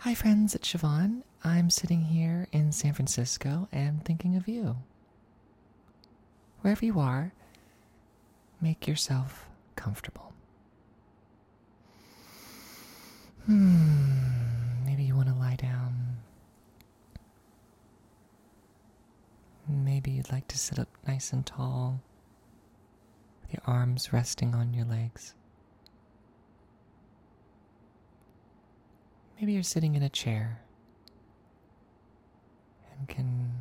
Hi, friends, it's Siobhan. I'm sitting here in San Francisco and thinking of you. Wherever you are, make yourself comfortable. Hmm, maybe you want to lie down. Maybe you'd like to sit up nice and tall with your arms resting on your legs. Maybe you're sitting in a chair and can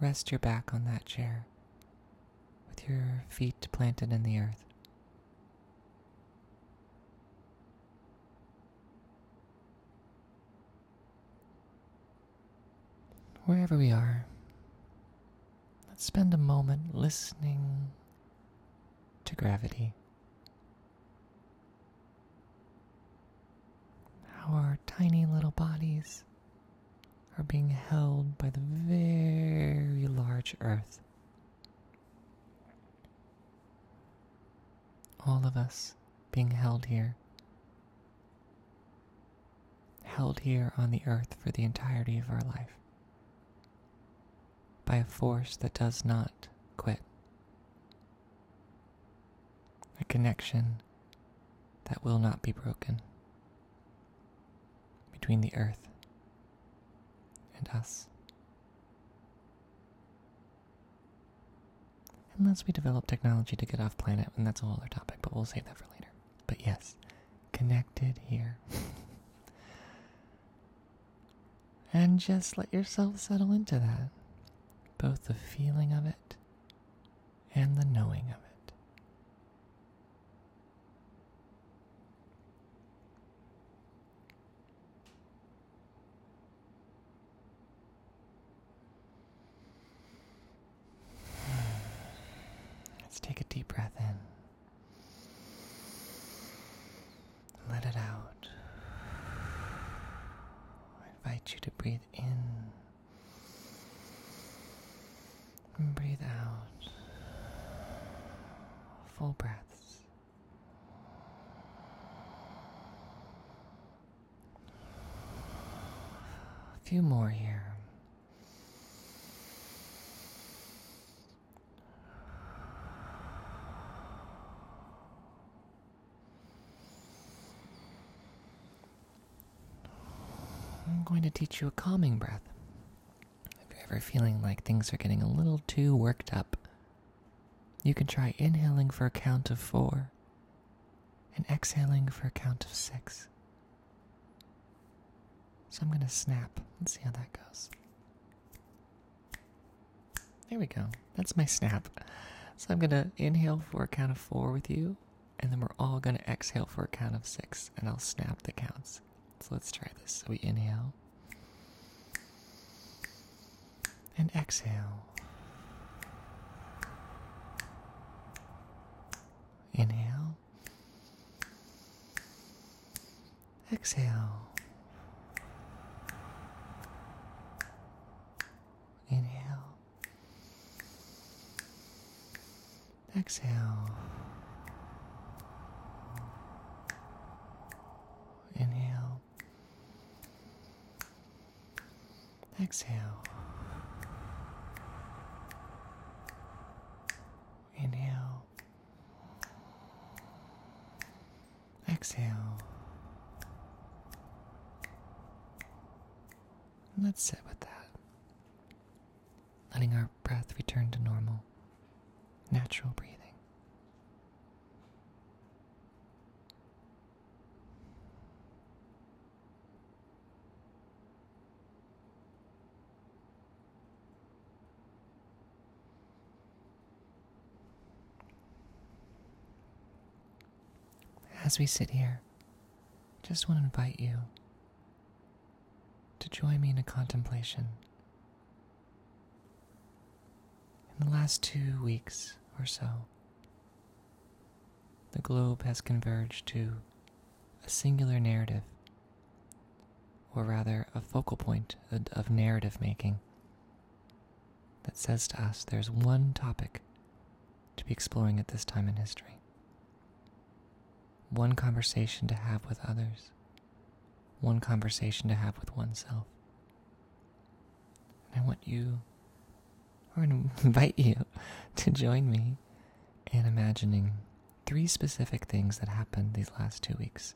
rest your back on that chair with your feet planted in the earth. Wherever we are, let's spend a moment listening to gravity. How our tiny little bodies are being held by the very large earth. All of us being held here. Held here on the earth for the entirety of our life by a force that does not quit. A connection that will not be broken between the earth and us. Unless we develop technology to get off planet, and that's a whole other topic, but we'll save that for later. But yes, connected here. and just let yourself settle into that both the feeling of it and the knowing of it. Let's take a deep breath in. Let it out. I invite you to breathe in and breathe out. Full breaths. A few more here. I'm going to teach you a calming breath. If you're ever feeling like things are getting a little too worked up, you can try inhaling for a count of four and exhaling for a count of six. So I'm going to snap. Let's see how that goes. There we go. That's my snap. So I'm going to inhale for a count of four with you, and then we're all going to exhale for a count of six, and I'll snap the counts. So let's try this. So we inhale and exhale. Inhale. Exhale. Inhale. Exhale. Inhale. Exhale. Inhale. Exhale. Let's sit with that. Letting our breath return to normal, natural breathing. As we sit here, just want to invite you to join me in a contemplation. In the last two weeks or so, the globe has converged to a singular narrative, or rather, a focal point of narrative making that says to us there's one topic to be exploring at this time in history one conversation to have with others, one conversation to have with oneself. And I want you, or invite you, to join me in imagining three specific things that happened these last two weeks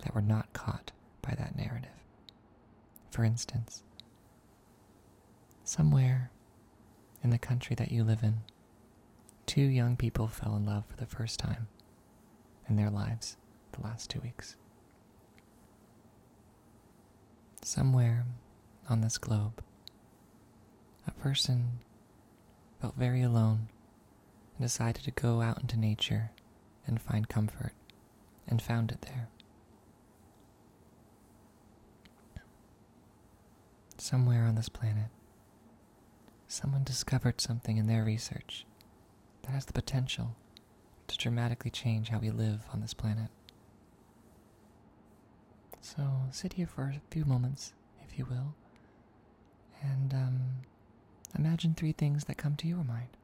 that were not caught by that narrative. For instance, somewhere in the country that you live in, two young people fell in love for the first time in their lives the last two weeks. Somewhere on this globe, a person felt very alone and decided to go out into nature and find comfort and found it there. Somewhere on this planet, someone discovered something in their research that has the potential to dramatically change how we live on this planet. So sit here for a few moments, if you will, and um, imagine three things that come to your mind.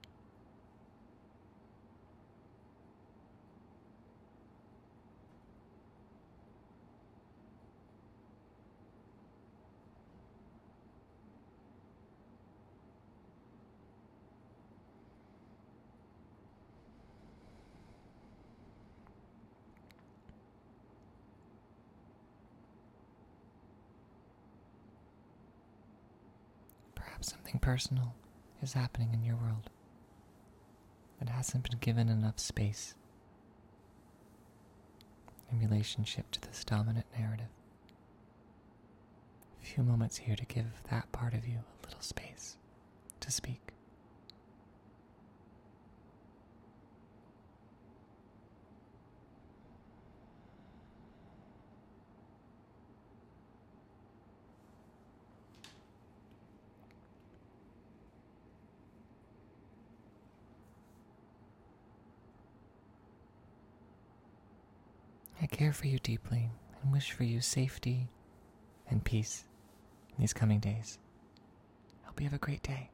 Perhaps something personal is happening in your world that hasn't been given enough space in relationship to this dominant narrative. A few moments here to give that part of you a little space to speak. Care for you deeply and wish for you safety and peace in these coming days. Hope you have a great day.